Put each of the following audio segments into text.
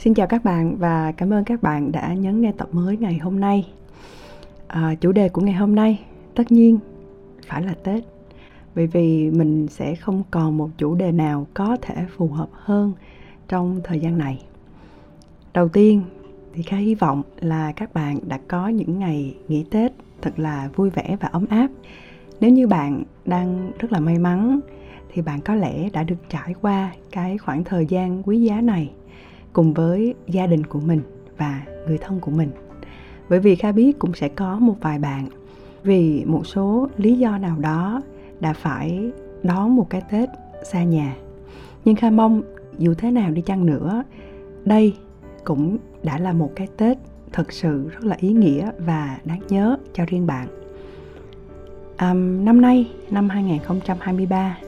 Xin chào các bạn và cảm ơn các bạn đã nhấn nghe tập mới ngày hôm nay. À, chủ đề của ngày hôm nay tất nhiên phải là Tết. Bởi vì mình sẽ không còn một chủ đề nào có thể phù hợp hơn trong thời gian này. Đầu tiên thì khá hy vọng là các bạn đã có những ngày nghỉ Tết thật là vui vẻ và ấm áp. Nếu như bạn đang rất là may mắn thì bạn có lẽ đã được trải qua cái khoảng thời gian quý giá này cùng với gia đình của mình và người thân của mình. Bởi vì kha biết cũng sẽ có một vài bạn vì một số lý do nào đó đã phải đón một cái tết xa nhà. Nhưng kha mong dù thế nào đi chăng nữa đây cũng đã là một cái tết thật sự rất là ý nghĩa và đáng nhớ cho riêng bạn. Um, năm nay năm 2023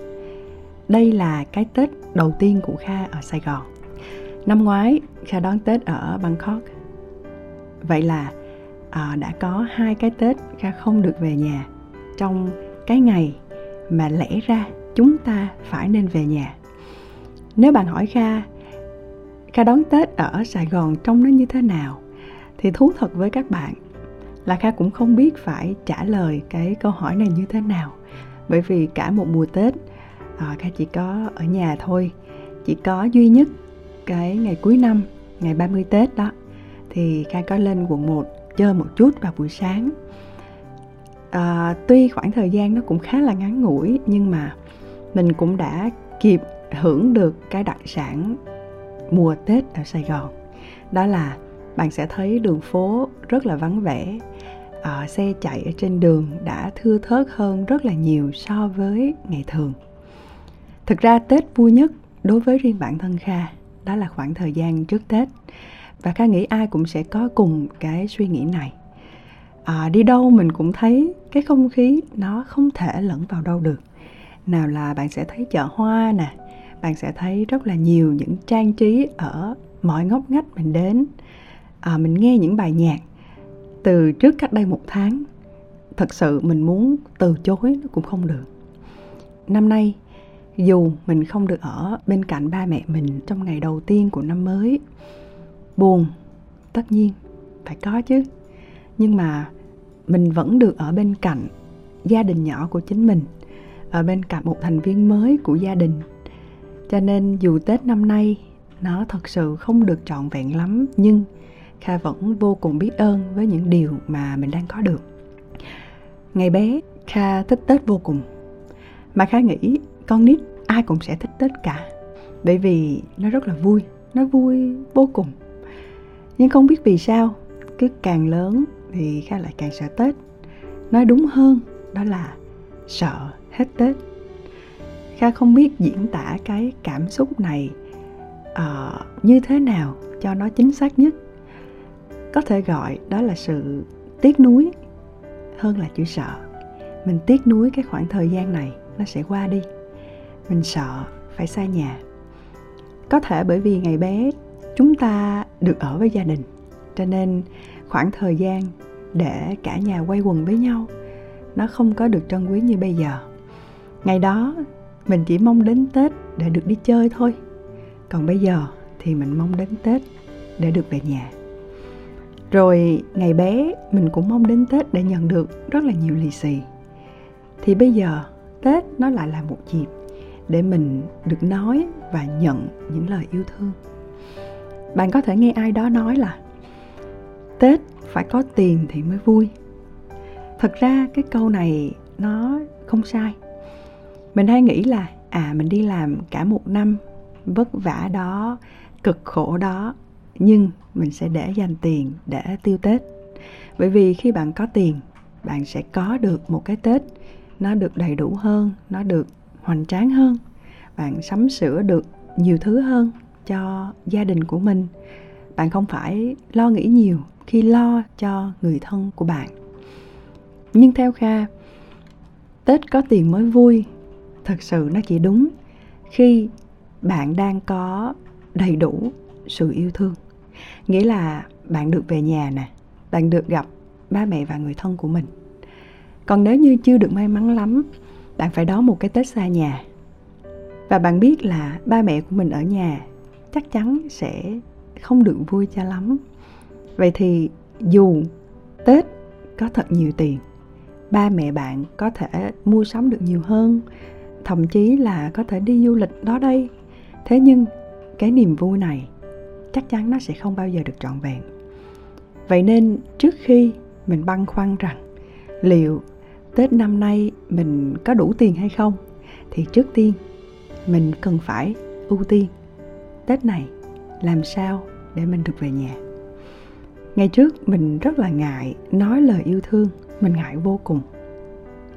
đây là cái tết đầu tiên của kha ở sài gòn. Năm ngoái Kha đón Tết ở Bangkok. Vậy là à, đã có hai cái Tết Kha không được về nhà. Trong cái ngày mà lẽ ra chúng ta phải nên về nhà. Nếu bạn hỏi Kha Kha đón Tết ở Sài Gòn trông nó như thế nào? Thì thú thật với các bạn là Kha cũng không biết phải trả lời cái câu hỏi này như thế nào. Bởi vì cả một mùa Tết à, Kha chỉ có ở nhà thôi Chỉ có duy nhất cái ngày cuối năm ngày 30 Tết đó thì Khang có lên quận 1 chơi một chút vào buổi sáng. À, tuy khoảng thời gian nó cũng khá là ngắn ngủi nhưng mà mình cũng đã kịp hưởng được cái đặc sản mùa Tết ở Sài Gòn. Đó là bạn sẽ thấy đường phố rất là vắng vẻ à, xe chạy ở trên đường đã thưa thớt hơn rất là nhiều so với ngày thường. Thực ra Tết vui nhất đối với riêng bản thân Kha đó là khoảng thời gian trước tết. Và kha nghĩ ai cũng sẽ có cùng cái suy nghĩ này. À, đi đâu mình cũng thấy cái không khí nó không thể lẫn vào đâu được. Nào là bạn sẽ thấy chợ hoa nè bạn sẽ thấy rất là nhiều những trang trí ở mọi ngóc ngách mình đến. À, mình nghe những bài nhạc từ trước cách đây một tháng. Thật sự mình muốn từ chối nó cũng không được. Năm nay dù mình không được ở bên cạnh ba mẹ mình trong ngày đầu tiên của năm mới, buồn, tất nhiên, phải có chứ. Nhưng mà mình vẫn được ở bên cạnh gia đình nhỏ của chính mình, ở bên cạnh một thành viên mới của gia đình. Cho nên dù tết năm nay nó thật sự không được trọn vẹn lắm, nhưng kha vẫn vô cùng biết ơn với những điều mà mình đang có được. Ngày bé, kha thích tết vô cùng. Mà kha nghĩ con nít ai cũng sẽ thích tết cả. Bởi vì nó rất là vui nó vui vô cùng. Nhưng không biết vì sao cứ càng lớn thì kha lại càng sợ tết. Nói đúng hơn đó là sợ hết tết. Kha không biết diễn tả cái cảm xúc này uh, như thế nào cho nó chính xác nhất. Có thể gọi đó là sự tiếc nuối hơn là chữ sợ. Mình tiếc nuối cái khoảng thời gian này nó sẽ qua đi mình sợ phải xa nhà. Có thể bởi vì ngày bé, chúng ta được ở với gia đình, cho nên khoảng thời gian để cả nhà quay quần với nhau, nó không có được trân quý như bây giờ. Ngày đó, mình chỉ mong đến tết để được đi chơi thôi. Còn bây giờ thì mình mong đến tết để được về nhà. Rồi ngày bé, mình cũng mong đến tết để nhận được rất là nhiều lì xì. Thì bây giờ tết nó lại là một dịp để mình được nói và nhận những lời yêu thương. Bạn có thể nghe ai đó nói là, tết phải có tiền thì mới vui. Thật ra cái câu này nó không sai. Mình hay nghĩ là à mình đi làm cả một năm vất vả đó, cực khổ đó, nhưng mình sẽ để dành tiền để tiêu tết. Bởi vì khi bạn có tiền, bạn sẽ có được một cái tết nó được đầy đủ hơn, nó được hoành tráng hơn. Bạn sắm sửa được nhiều thứ hơn cho gia đình của mình. Bạn không phải lo nghĩ nhiều khi lo cho người thân của bạn. Nhưng theo kha, tết có tiền mới vui. Thật sự nó chỉ đúng khi bạn đang có đầy đủ sự yêu thương. Nghĩa là bạn được về nhà nè, bạn được gặp ba mẹ và người thân của mình. Còn nếu như chưa được may mắn lắm bạn phải đón một cái tết xa nhà. Và bạn biết là ba mẹ của mình ở nhà chắc chắn sẽ không được vui cho lắm. Vậy thì dù tết có thật nhiều tiền, ba mẹ bạn có thể mua sắm được nhiều hơn, thậm chí là có thể đi du lịch đó đây. Thế nhưng cái niềm vui này chắc chắn nó sẽ không bao giờ được trọn vẹn. Vậy nên trước khi mình băn khoăn rằng liệu tết năm nay mình có đủ tiền hay không? Thì trước tiên, mình cần phải ưu tiên tết này làm sao để mình được về nhà. Ngày trước mình rất là ngại nói lời yêu thương, mình ngại vô cùng.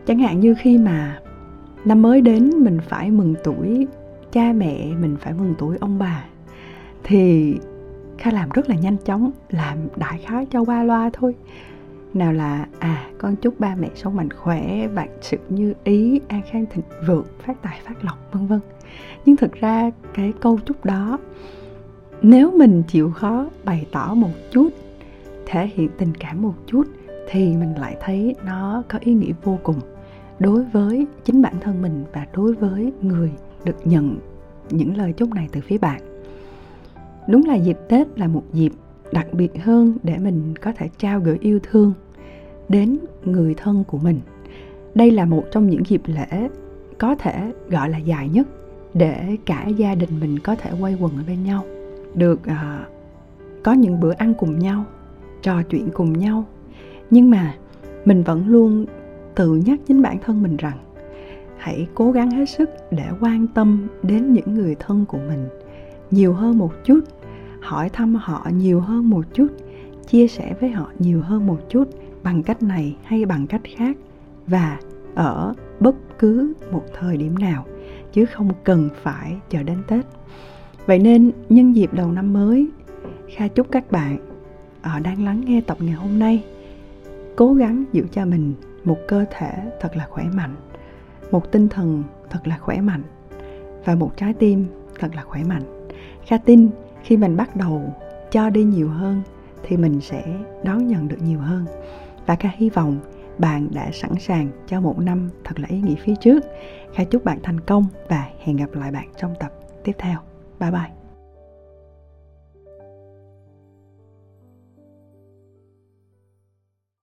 Chẳng hạn như khi mà năm mới đến mình phải mừng tuổi cha mẹ, mình phải mừng tuổi ông bà, thì kha làm rất là nhanh chóng, làm đại khái cho qua loa thôi nào là à con chúc ba mẹ sống mạnh khỏe, bạn sự như ý, an khang thịnh vượng, phát tài phát lộc, vân vân. Nhưng thực ra cái câu chúc đó, nếu mình chịu khó bày tỏ một chút, thể hiện tình cảm một chút, thì mình lại thấy nó có ý nghĩa vô cùng đối với chính bản thân mình và đối với người được nhận những lời chúc này từ phía bạn. Đúng là dịp tết là một dịp đặc biệt hơn để mình có thể trao gửi yêu thương đến người thân của mình. Đây là một trong những dịp lễ có thể gọi là dài nhất để cả gia đình mình có thể quay quần ở bên nhau được uh, có những bữa ăn cùng nhau trò chuyện cùng nhau. Nhưng mà mình vẫn luôn tự nhắc chính bản thân mình rằng hãy cố gắng hết sức để quan tâm đến những người thân của mình nhiều hơn một chút hỏi thăm họ nhiều hơn một chút chia sẻ với họ nhiều hơn một chút bằng cách này hay bằng cách khác và ở bất cứ một thời điểm nào, chứ không cần phải chờ đến tết. Vậy nên nhân dịp đầu năm mới, kha chúc các bạn ở đang lắng nghe tập ngày hôm nay, cố gắng giữ cho mình một cơ thể thật là khỏe mạnh, một tinh thần thật là khỏe mạnh và một trái tim thật là khỏe mạnh. Kha tin khi mình bắt đầu cho đi nhiều hơn thì mình sẽ đón nhận được nhiều hơn và kha hy vọng bạn đã sẵn sàng cho một năm thật là ý nghĩa phía trước. Kha chúc bạn thành công và hẹn gặp lại bạn trong tập tiếp theo. Bye bye.